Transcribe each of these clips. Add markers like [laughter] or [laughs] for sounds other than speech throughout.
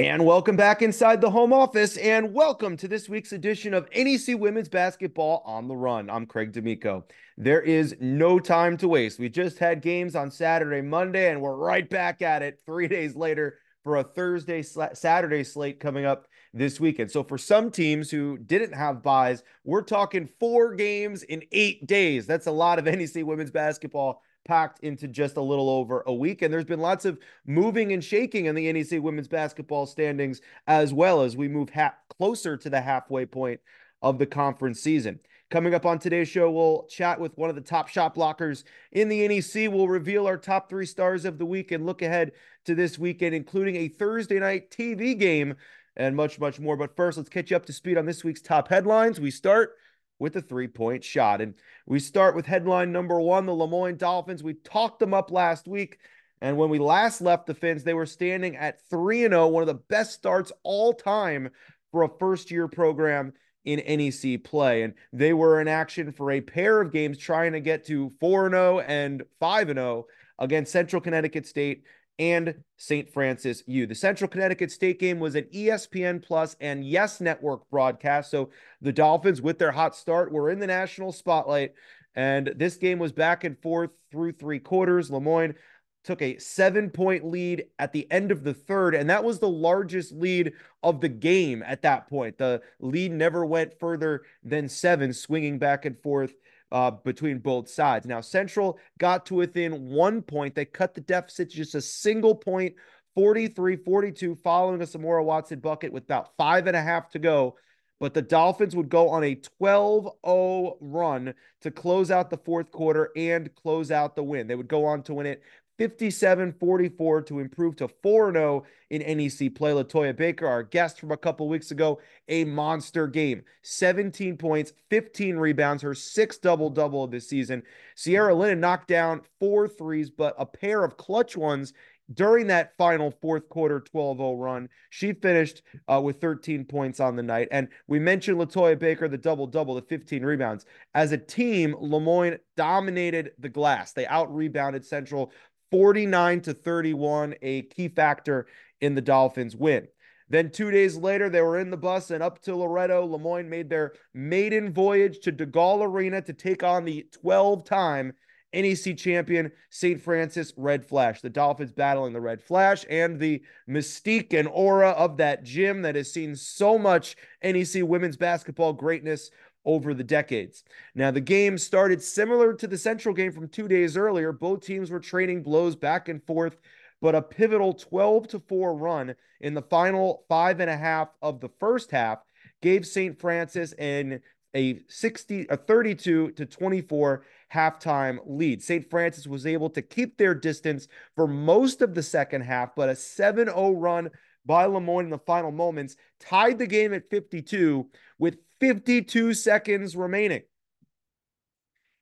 And welcome back inside the home office, and welcome to this week's edition of NEC Women's Basketball on the Run. I'm Craig D'Amico. There is no time to waste. We just had games on Saturday, Monday, and we're right back at it three [laughs] days later for a Thursday, Saturday slate coming up this weekend. So for some teams who didn't have buys, we're talking four games in eight days. That's a lot of NEC women's basketball packed into just a little over a week. And there's been lots of moving and shaking in the NEC women's basketball standings as well as we move ha- closer to the halfway point of the conference season. Coming up on today's show, we'll chat with one of the top shot blockers in the NEC. We'll reveal our top three stars of the week and look ahead to this weekend, including a Thursday night TV game and much, much more. But first, let's catch you up to speed on this week's top headlines. We start with a three point shot. And we start with headline number one the Le Moyne Dolphins. We talked them up last week. And when we last left the Fins, they were standing at 3 0, one of the best starts all time for a first year program in NEC play. And they were in action for a pair of games trying to get to 4 0 and 5 0 against Central Connecticut State and St. Francis U. The Central Connecticut State game was an ESPN Plus and Yes Network broadcast. So the Dolphins, with their hot start, were in the national spotlight. And this game was back and forth through three quarters. Le Moyne took a seven point lead at the end of the third, and that was the largest lead of the game at that point. The lead never went further than seven, swinging back and forth uh, between both sides. Now, Central got to within one point. They cut the deficit to just a single point, 43 42, following a Samora Watson bucket with about five and a half to go. But the Dolphins would go on a 12 0 run to close out the fourth quarter and close out the win. They would go on to win it 57 44 to improve to 4 0 in NEC play. Latoya Baker, our guest from a couple weeks ago, a monster game 17 points, 15 rebounds, her sixth double double of the season. Sierra Lennon knocked down four threes, but a pair of clutch ones during that final fourth quarter 12 0 run. She finished uh, with 13 points on the night. And we mentioned Latoya Baker, the double double, the 15 rebounds. As a team, Le Moyne dominated the glass. They out rebounded Central 49 to 31, a key factor in the Dolphins' win. Then two days later, they were in the bus and up to Loretto. Le Moyne made their maiden voyage to DeGol Arena to take on the 12 time NEC champion St. Francis Red Flash. The Dolphins battling the Red Flash and the mystique and aura of that gym that has seen so much NEC women's basketball greatness over the decades. Now, the game started similar to the Central game from two days earlier. Both teams were trading blows back and forth, but a pivotal 12 to 4 run in the final five and a half of the first half gave St. Francis an a 60 a 32 to 24 halftime lead. St. Francis was able to keep their distance for most of the second half, but a 7-0 run by Le Moyne in the final moments tied the game at 52 with 52 seconds remaining.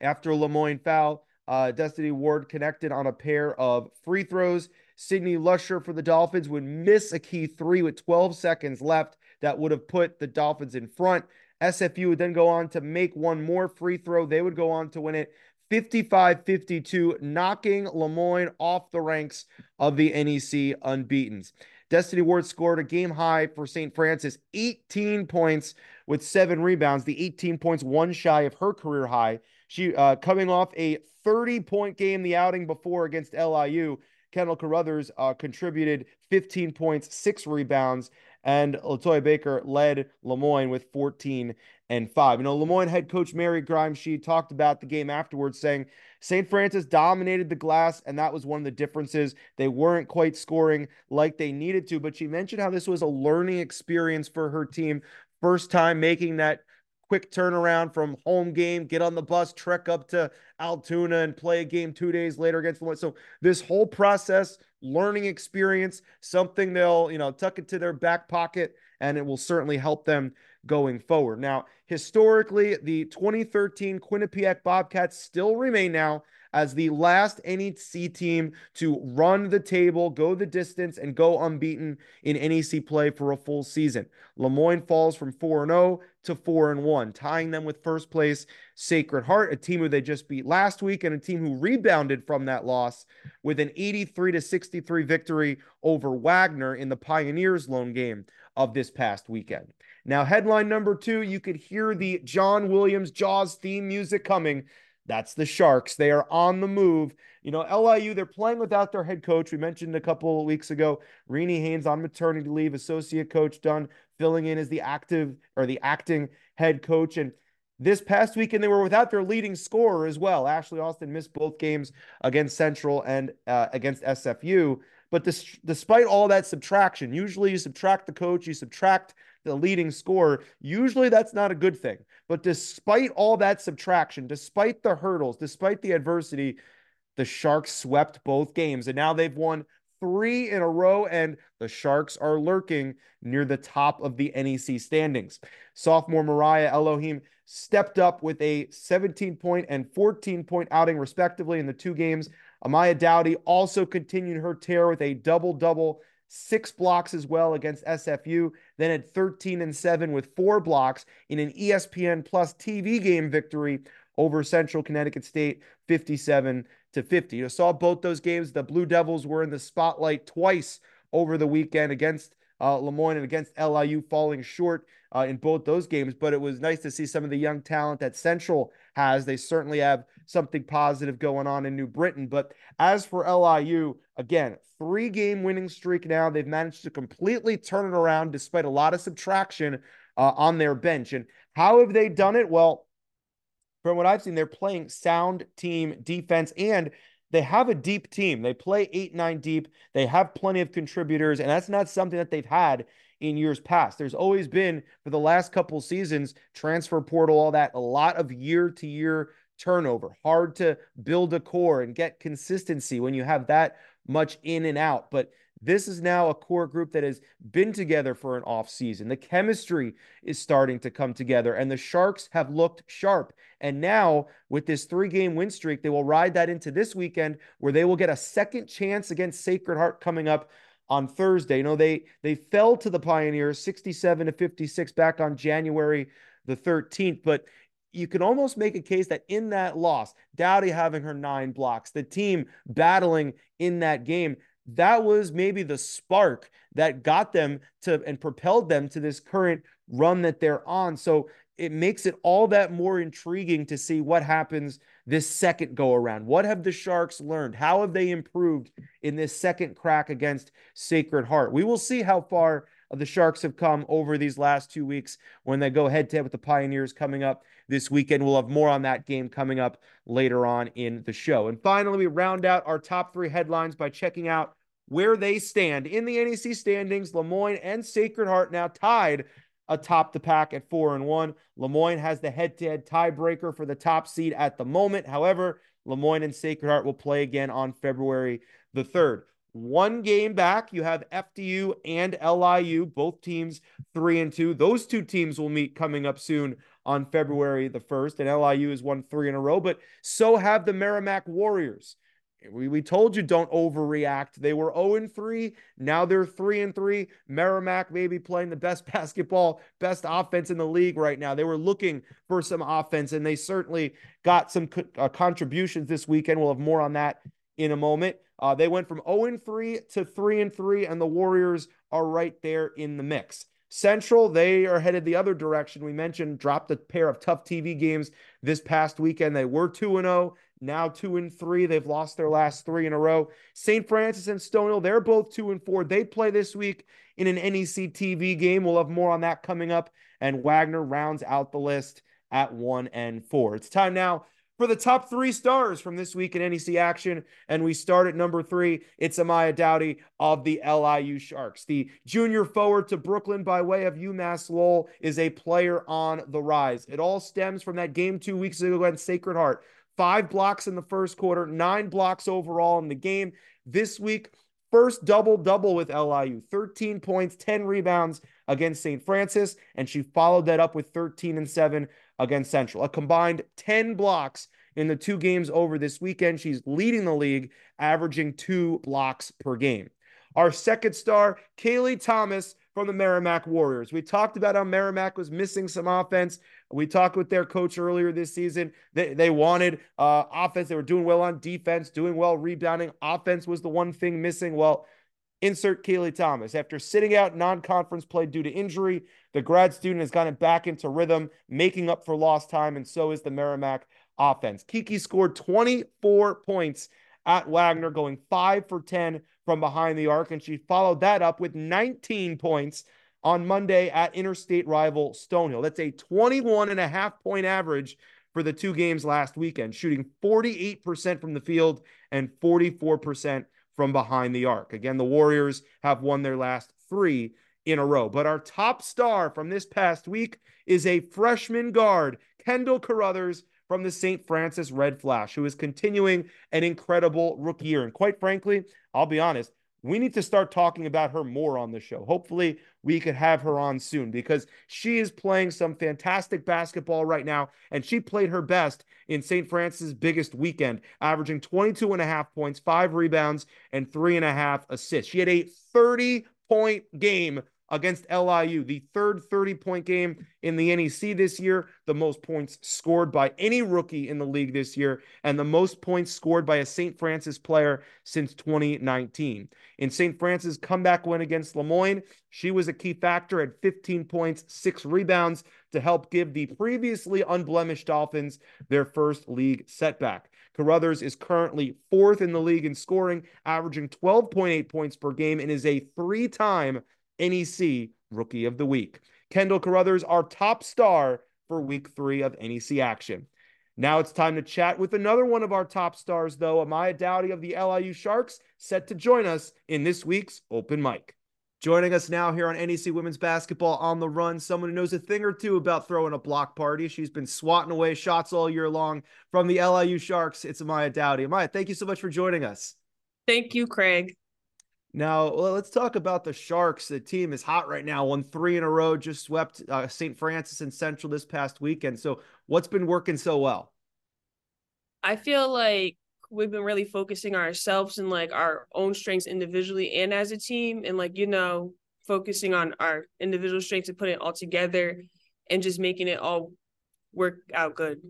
After Le Moyne foul, uh, Destiny Ward connected on a pair of free throws. Sydney Lusher for the Dolphins would miss a key three with 12 seconds left that would have put the Dolphins in front. SFU would then go on to make one more free throw. They would go on to win it 55 52, knocking Le Moyne off the ranks of the NEC unbeatens. Destiny Ward scored a game high for St. Francis, 18 points with seven rebounds, the 18 points, one shy of her career high. She uh, coming off a 30 point game the outing before against LIU. Kendall Carruthers uh, contributed 15 points, six rebounds, and Latoya Baker led Le Moyne with 14 and 5. You know, Le Moyne head coach Mary Grimes, she talked about the game afterwards, saying St. Francis dominated the glass, and that was one of the differences. They weren't quite scoring like they needed to, but she mentioned how this was a learning experience for her team. First time making that quick turnaround from home game, get on the bus, trek up to Altoona and play a game two days later against the one. So this whole process, learning experience, something they'll, you know, tuck into their back pocket, and it will certainly help them going forward. Now, historically, the 2013 Quinnipiac Bobcats still remain now as the last NEC team to run the table, go the distance, and go unbeaten in NEC play for a full season. Le Moyne falls from 4 0 to 4 and 1, tying them with first place Sacred Heart, a team who they just beat last week and a team who rebounded from that loss with an 83 to 63 victory over Wagner in the Pioneers lone game of this past weekend. Now, headline number 2, you could hear the John Williams Jaws theme music coming. That's the Sharks. They are on the move. You know, LIU, they're playing without their head coach. We mentioned a couple of weeks ago, Renee Haynes on maternity leave, associate coach Dunn filling in as the active or the acting head coach. And this past weekend, they were without their leading scorer as well. Ashley Austin missed both games against Central and uh, against SFU. But this, despite all that subtraction, usually you subtract the coach, you subtract the leading scorer. Usually that's not a good thing. But despite all that subtraction, despite the hurdles, despite the adversity, the Sharks swept both games. And now they've won three in a row, and the Sharks are lurking near the top of the NEC standings. Sophomore Mariah Elohim stepped up with a 17 point and 14 point outing, respectively, in the two games. Amaya Dowdy also continued her tear with a double double, six blocks as well against SFU, then at 13 and 7 with four blocks in an ESPN Plus TV game victory over Central Connecticut State, 57 to 50. You saw both those games. The Blue Devils were in the spotlight twice over the weekend against uh, Le Moyne and against LIU, falling short uh, in both those games. But it was nice to see some of the young talent that Central has. They certainly have something positive going on in New Britain. But as for LIU, again, three game winning streak now. They've managed to completely turn it around despite a lot of subtraction uh, on their bench. And how have they done it? Well, from what I've seen, they're playing sound team defense and they have a deep team. They play eight, nine deep. They have plenty of contributors, and that's not something that they've had in years past. There's always been, for the last couple seasons, transfer portal, all that, a lot of year to year turnover. Hard to build a core and get consistency when you have that much in and out. But this is now a core group that has been together for an off season. The chemistry is starting to come together, and the Sharks have looked sharp. And now, with this three game win streak, they will ride that into this weekend where they will get a second chance against Sacred Heart coming up on Thursday. You know, they they fell to the Pioneers 67 to 56 back on January the 13th, but you can almost make a case that in that loss, Dowdy having her nine blocks, the team battling in that game, that was maybe the spark that got them to and propelled them to this current run that they're on. So it makes it all that more intriguing to see what happens this second go around. What have the Sharks learned? How have they improved in this second crack against Sacred Heart? We will see how far the Sharks have come over these last two weeks when they go head to head with the Pioneers coming up this weekend. We'll have more on that game coming up later on in the show. And finally, we round out our top three headlines by checking out where they stand in the NEC standings. Le Moyne and Sacred Heart now tied atop the pack at four and one. Le Moyne has the head-to-head tiebreaker for the top seed at the moment. However, Le Moyne and Sacred Heart will play again on February the third. One game back, you have FDU and LIU, both teams three and two. Those two teams will meet coming up soon on February the 1st, and LIU has won three in a row, but so have the Merrimack Warriors. We, we told you don't overreact. They were 0 and 3. Now they're 3 and 3. Merrimack maybe playing the best [laughs] basketball, best offense in the league right now. They were looking for some offense, and they certainly got some co- uh, contributions this weekend. We'll have more on that in a moment. Uh, they went from 0 and 3 to 3 and 3, and the Warriors are right there in the mix. Central, they are headed the other direction. We mentioned dropped a pair of tough TV games this past weekend. They were 2 and 0, now 2 and 3. They've lost their last 3 in a row. St. Francis and Stonehill, they're both 2 and 4. They play this week in an NEC TV game. We'll have more on that coming up and Wagner rounds out the list at 1 and 4. It's time now for the top three stars from this week in NEC action. And we start at number three. It's Amaya Dowdy of the LIU Sharks. The junior forward to Brooklyn by way of UMass Lowell is a player on the rise. It all stems from that game two weeks ago against Sacred Heart. Five blocks in the first quarter, nine blocks overall in the game. This week, first double double with LIU 13 points, 10 rebounds against St. Francis. And she followed that up with 13 and 7 against Central. A combined 10 blocks in the two games over this weekend. She's leading the league, averaging two blocks per game. Our second star, Kaylee Thomas from the Merrimack Warriors. We talked about how Merrimack was missing some offense. We talked with their coach earlier this season. They, they wanted uh, offense. They were doing well on defense, doing well rebounding. Offense was the one thing missing. Well, insert Kaylee Thomas. After sitting out non conference play due to injury, the grad student has gotten back into rhythm, making up for lost time, and so is the Merrimack offense. Kiki scored 24 points at Wagner, going five for 10 from behind the arc, and she followed that up with 19 points on Monday at interstate rival Stonehill. That's a 21 and a half point average for the two games last weekend, shooting 48% from the field and 44% from behind the arc. Again, the Warriors have won their last three in a row. But our top star from this past week is a freshman guard, Kendall Carruthers from the St. Francis Red Flash, who is continuing an incredible rookie year. And quite frankly, I'll be honest, we need to start talking about her more on the show. Hopefully, we could have her on soon because she is playing some fantastic basketball right now. And she played her best in St. Francis' biggest weekend, averaging 22 and a half points, five rebounds, and three and a half assists. She had a 30 point game against LIU, the third 30 point game in the NEC this year, the most points scored by any rookie in the league this year, and the most points scored by a St. Francis player since 2019. In St. Francis' comeback win against Le Moyne, she was a key factor at 15 points, six rebounds to help give the previously unblemished Dolphins their first league setback. Carruthers is currently fourth in the league in scoring, averaging 12.8 points per game, and is a three time NEC Rookie of the Week. Kendall Carruthers, our top star for week three of NEC action. Now it's time to chat with another one of our top stars, though, Amaya Dowdy of the LIU Sharks, set to join us in this week's open mic. Joining us now here on NEC Women's Basketball on the Run, someone who knows a thing or two about throwing a block party. She's been swatting away shots all year long from the LIU Sharks. It's Amaya Dowdy. Amaya, thank you so much for joining us. Thank you, Craig. Now, well, let's talk about the Sharks. The team is hot right now, won three in a row, just swept uh, St. Francis and Central this past weekend. So, what's been working so well? I feel like we've been really focusing on ourselves and like our own strengths individually and as a team, and like, you know, focusing on our individual strengths and putting it all together and just making it all work out good.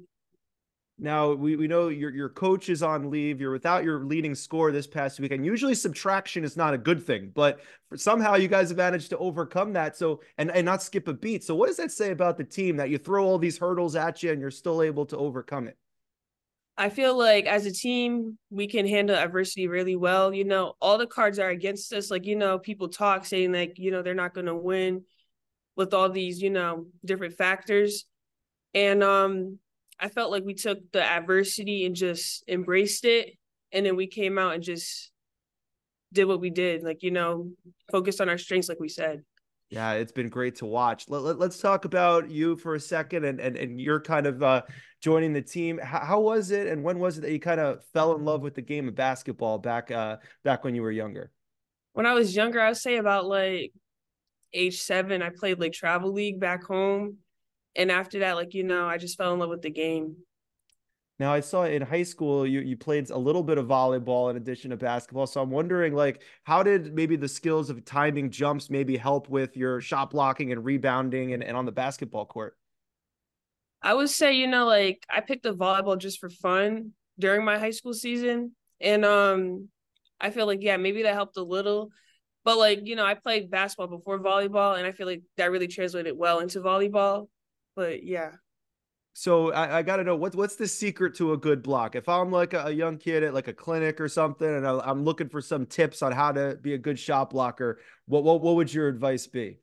Now we, we know your your coach is on leave. You're without your leading score this past weekend. Usually subtraction is not a good thing, but somehow you guys have managed to overcome that. So and and not skip a beat. So what does that say about the team that you throw all these hurdles at you and you're still able to overcome it? I feel like as a team, we can handle adversity really well. You know, all the cards are against us. Like, you know, people talk saying like, you know, they're not going to win with all these, you know, different factors. And um I felt like we took the adversity and just embraced it. And then we came out and just did what we did, like, you know, focused on our strengths, like we said. Yeah, it's been great to watch. Let, let, us talk about you for a second and and, and you're kind of uh, joining the team. How, how, was it and when was it that you kind of fell in love with the game of basketball back uh, back when you were younger? When I was younger, I would say about like age seven, I played like travel league back home and after that, like you know, I just fell in love with the game. Now I saw in high school you you played a little bit of volleyball in addition to basketball. So I'm wondering like how did maybe the skills of timing jumps maybe help with your shot blocking and rebounding and, and on the basketball court? I would say, you know, like I picked the volleyball just for fun during my high school season. And um I feel like yeah, maybe that helped a little. But like, you know, I played basketball before volleyball and I feel like that really translated well into volleyball but yeah. So I, I got to know what's what's the secret to a good block. If I'm like a, a young kid at like a clinic or something, and I, am looking for some tips on how to be a good shot blocker, what what what would your advice be?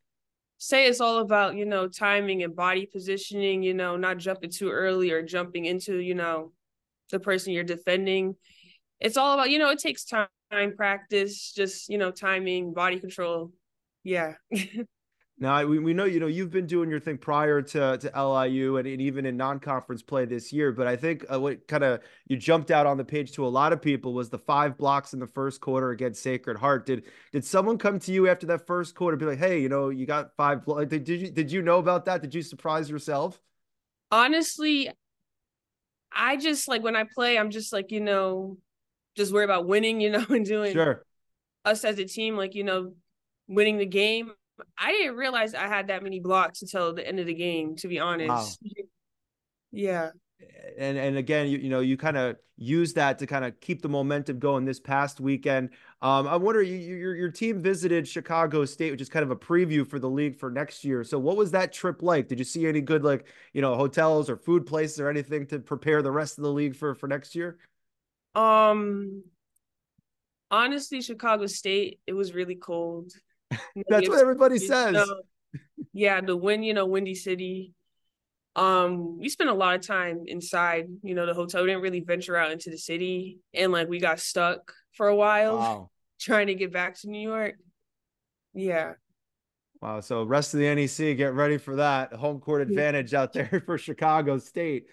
Say it's all about you know timing and body positioning. You know, not jumping too early or jumping into you know the person you're defending. It's all about you know it takes time practice, just you know timing, body control. Yeah. [laughs] Now we, we know you know you've been doing your thing prior to to LIU and, and even in non-conference play this year, but I think uh, what kind of you jumped out on the page to a lot of people was the five blocks in the first quarter against Sacred Heart. Did did someone come to you after that first quarter be like, hey, you know, you got five? Did, did you did you know about that? Did you surprise yourself? Honestly, I just like when I play, I'm just like, you know, just worry about winning, you know, [laughs] and doing sure. us as a team, like, you know, winning the game. I didn't realize I had that many blocks until the end of the game, to be honest. Wow. Yeah and and again, you you know you kind of use that to kind of keep the momentum going this past weekend. Um, I wonder, you, your your team visited Chicago State, which is kind of a preview for the league for next year. So, what was that trip like? Did you see any good like you know hotels or food places or anything to prepare the rest of the league for for next year? Um, honestly, Chicago State, it was really cold. That's what everybody says. Know, yeah, the wind, you know, windy city. Um, we spent a lot of time inside, you know, the hotel. We didn't really venture out into the city and like we got stuck for a while wow. [laughs] trying to get back to New York. Yeah. Wow. So rest of the NEC, get ready for that home court advantage out there [laughs] for Chicago State.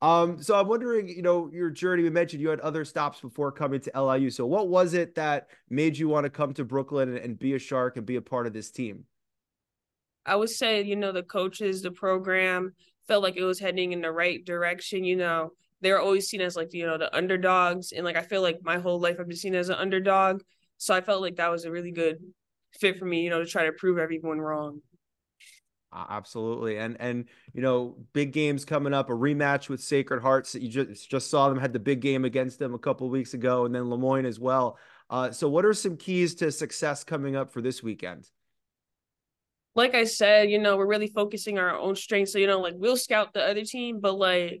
Um, so I'm wondering, you know, your journey, we mentioned you had other stops before coming to LIU. So what was it that made you want to come to Brooklyn and, and be a shark and be a part of this team? I would say, you know, the coaches, the program, felt like it was heading in the right direction. You know, they were always seen as like, you know, the underdogs. And like, I feel like my whole life I've been seen as an underdog. So I felt like that was a really good fit for me, you know, to try to prove everyone wrong. Absolutely. And, and, you know, big games coming up, a rematch with Sacred Hearts that you just, just saw them had the big game against them a couple weeks ago and then Le Moyne as well. Uh, so what are some keys to success coming up for this weekend? like I said, you know, we're really focusing our own strengths. So, you know, like we'll scout the other team, but like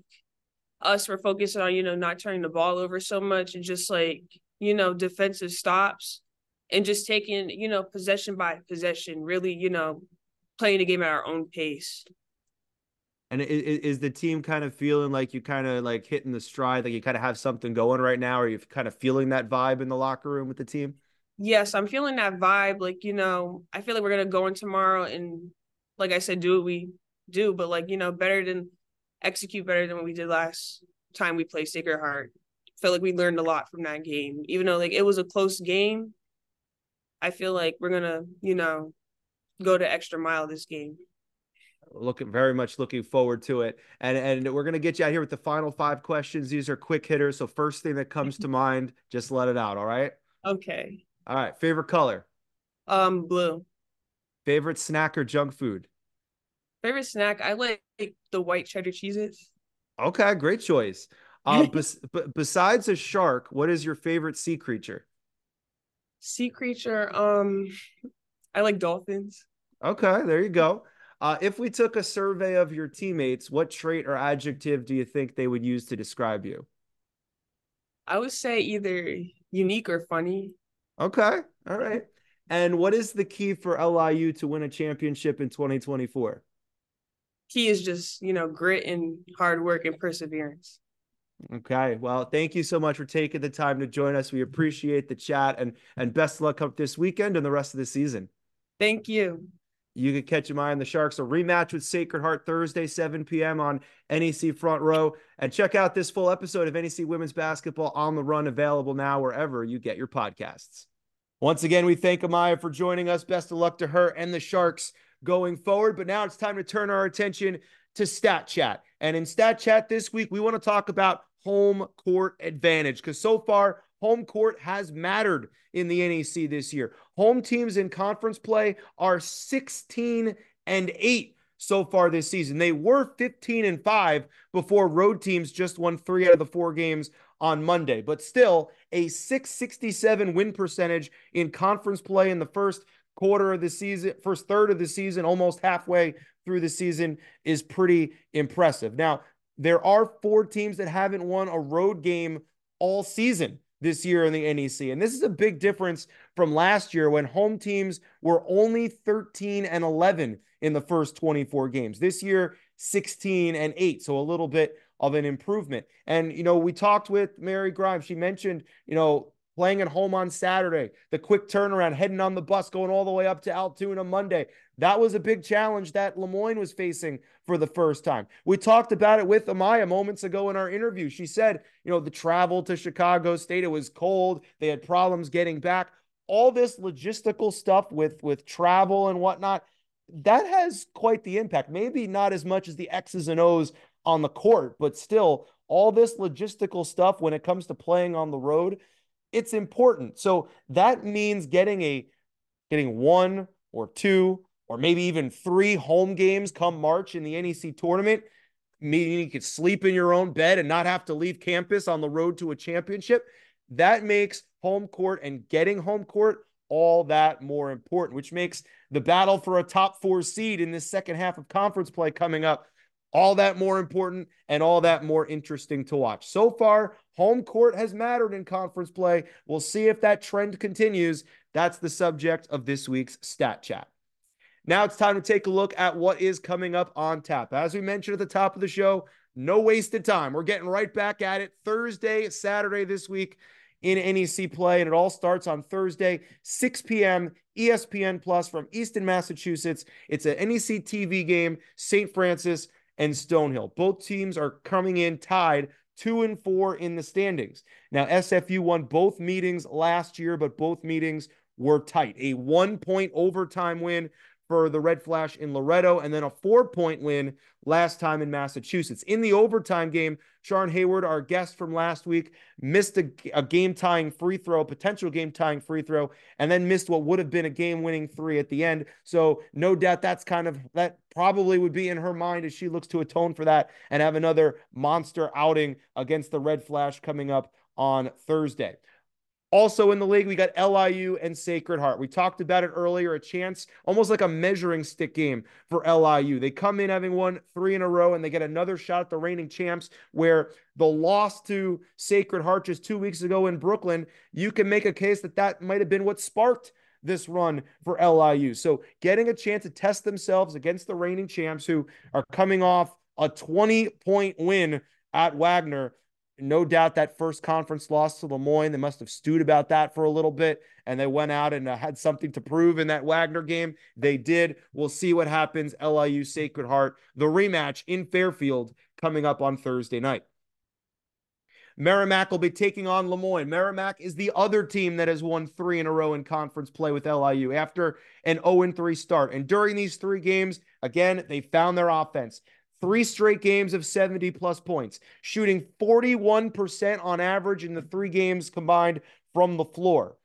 us, we're focusing on, you know, not turning the ball over so much and just like, you know, defensive stops and just taking, you know, possession by possession, really, you know, playing the game at our own pace. And is, is the team kind of feeling like you kind of like hitting the stride, like you kind of have something going right now? Are you kind of feeling that vibe in the locker room with the team? yes, I'm feeling that vibe. Like, you know, I feel like we're gonna go in tomorrow and like I said, do what we do, but like, you know, better than execute better than what we did last time we played Sacred Heart. Felt like we learned a lot from that game. Even though like it was a close game, I feel like we're gonna, you know, go to extra mile this game. Looking very much looking forward to it. And and we're gonna get you out here with the final five questions. These are quick hitters. So first thing that comes to [laughs] mind, just let it out. All right. Okay. All right. Favorite color? Um, blue. Favorite snack or junk food? Favorite snack? I like the white cheddar cheeses. Okay, great choice. Um, [laughs] bes- besides a shark, what is your favorite sea creature? Sea creature? Um, I like dolphins. Okay, there you go. Uh, if we took a survey of your teammates, what trait or adjective do you think they would use to describe you? I would say either unique or funny. Okay. All right. And what is the key for LIU to win a championship in 2024? Key is just, you know, grit and hard work and perseverance. Okay. Well, thank you so much for taking the time to join us. We appreciate the chat and and best luck up this weekend and the rest of the season. Thank you. You can catch them eye on the Sharks. A rematch with Sacred Heart Thursday, 7 p.m. on NEC Front Row. And check out this full episode of NEC Women's Basketball on the Run, available now wherever you get your podcasts. Once again, we thank Amaya for joining us. Best of luck to her and the Sharks going forward. But now it's time to turn our attention to Stat Chat. And in Stat Chat this week, we want to talk about home court advantage because so far, home court has mattered in the NEC this year. Home teams in conference play are 16 and 8 so far this season. They were 15 and 5 before road teams just won 3 out of the 4 games on Monday, but still a 667 win percentage in conference play in the first quarter of the season, first third of the season, almost halfway through the season is pretty impressive. Now, there are four teams that haven't won a road game all season this year in the NEC. And this is a big difference from last year when home teams were only 13 and 11 in the first 24 games. This year, 16 and 8. So a little bit of an improvement. And, you know, we talked with Mary Grimes. She mentioned, you know, playing at home on Saturday, the quick turnaround, heading on the bus, going all the way up to Altoona Monday. That was a big challenge that Le Moyne was facing for the first time. We talked about it with Amaya moments ago in our interview. She said, you know, the travel to Chicago State, it was cold. They had problems getting back. All this logistical stuff with with travel and whatnot, that has quite the impact. Maybe not as much as the X's and O's on the court, but still all this logistical stuff when it comes to playing on the road, it's important. So that means getting a getting one or two or maybe even three home games come March in the NEC tournament, meaning you could sleep in your own bed and not have to leave campus on the road to a championship. That makes home court and getting home court all that more important, which makes the battle for a top four seed in this second half of conference play coming up all that more important and all that more interesting to watch. So far, home court has mattered in conference play. We'll see if that trend continues. That's the subject of this week's Stat Chat. Now it's time to take a look at what is coming up on tap. As we mentioned at the top of the show, no wasted time. We're getting right back at it Thursday, Saturday this week in NEC play, and it all starts on Thursday, 6 p.m. ESPN Plus from Easton, Massachusetts. It's an NEC TV game, St. Francis and Stonehill. Both teams are coming in tied two and four in the standings. Now, SFU won both meetings last year, but both meetings were tight. A one point overtime win for the Red Flash in Loretto, and then a four point win last time in Massachusetts. In the overtime game, Sean Hayward, our guest from last week, missed a, a game tying free throw, potential game tying free throw, and then missed what would have been a game winning three at the end. So, no doubt that's kind of that probably would be in her mind as she looks to atone for that and have another monster outing against the Red Flash coming up on Thursday. Also in the league, we got LIU and Sacred Heart. We talked about it earlier, a chance, almost like a measuring stick game for LIU. They come in having won three in a row and they get another shot at the reigning champs where the loss to Sacred Heart just two weeks ago in Brooklyn, you can make a case that that might have been what sparked this run for LIU. So getting a chance to test themselves against the reigning champs who are coming off a 20 point win at Wagner no doubt that first conference loss to Le Moyne, they must have stewed about that for a little bit and they went out and uh, had something to prove in that Wagner game. They did. We'll see what happens. LIU Sacred Heart, the rematch in Fairfield coming up on Thursday night. Merrimack will be taking on Le Moyne. Merrimack is the other team that has won three in a row in conference play with LIU after an 0 3 start. And during these three games, again, they found their offense three straight games of 70 plus points, shooting 41% on average in the three games combined from the floor.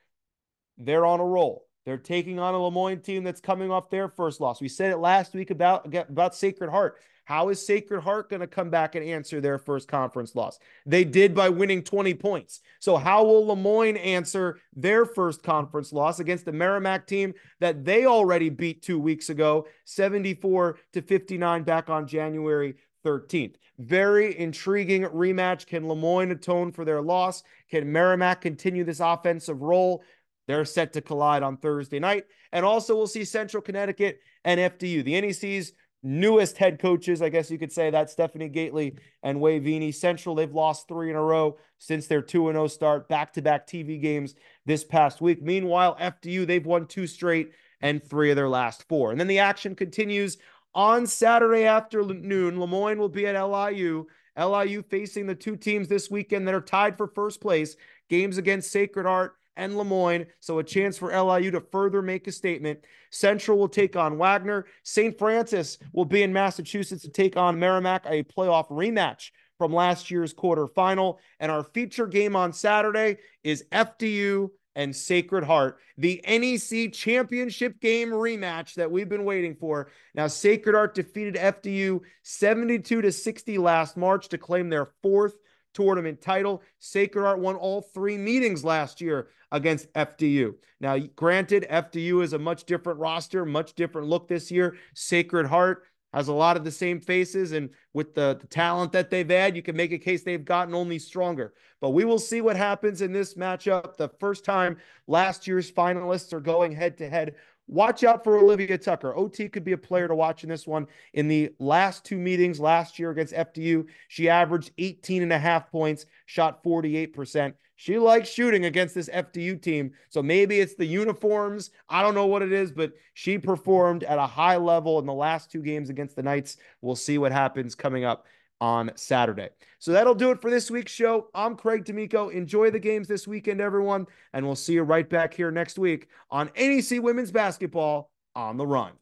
They're on a roll. They're taking on a Le Moyne team that's coming off their first loss. We said it last week about, about Sacred Heart. How is Sacred Heart going to come back and answer their first conference loss? They did by winning 20 points. So, how will Le Moyne answer their first conference loss against the Merrimack team that they already beat two weeks ago, 74 to 59 back on January 13th. Very intriguing rematch. Can Le Moyne atone for their loss? Can Merrimack continue this offensive role? They're set to collide on Thursday night. And also, we'll see Central Connecticut and FDU. The NEC's newest head coaches, I guess you could say that Stephanie Gaitley and Wade Vini. Central, they've lost three in a row since their 2 0 start, back to back TV games this past week. Meanwhile, FDU, they've won two straight and three of their last four. And then the action continues on Saturday afternoon. Le Moyne will be at LIU. LIU facing the two teams this weekend that are tied for first place. Games against Sacred Heart and Le Moyne, So a chance for LIU to further make a statement. Central will take on Wagner. St. Francis will be in Massachusetts to take on Merrimack, a playoff rematch from last year's quarterfinal. And our feature game on Saturday is FDU and Sacred Heart, the NEC championship game rematch that we've been waiting for. Now, Sacred Heart defeated FDU 72 to 60 last March to claim their fourth tournament title. Sacred Heart won all three meetings last year against FDU. Now, granted, FDU is a much different roster, much different look this year. Sacred Heart has a lot of the same faces, and with the, the, talent that they've had, you can make a case they've gotten only stronger. But we will see what happens in this matchup. The first time last year's finalists are going head to head Watch out for Olivia Tucker. OT could be a player to watch in this one. In the last two meetings last year against FDU, she averaged 18 and a half points, shot 48%. She likes shooting against this FDU team. So maybe it's the uniforms. I don't know what it is, but she performed at a high level in the last two games against the Knights. We'll see what happens coming up on Saturday. So that'll do it for this week's show. I'm Craig D'Amico. Enjoy the games this weekend, everyone. And we'll see you right back here next week on NEC Women's Basketball on the Run.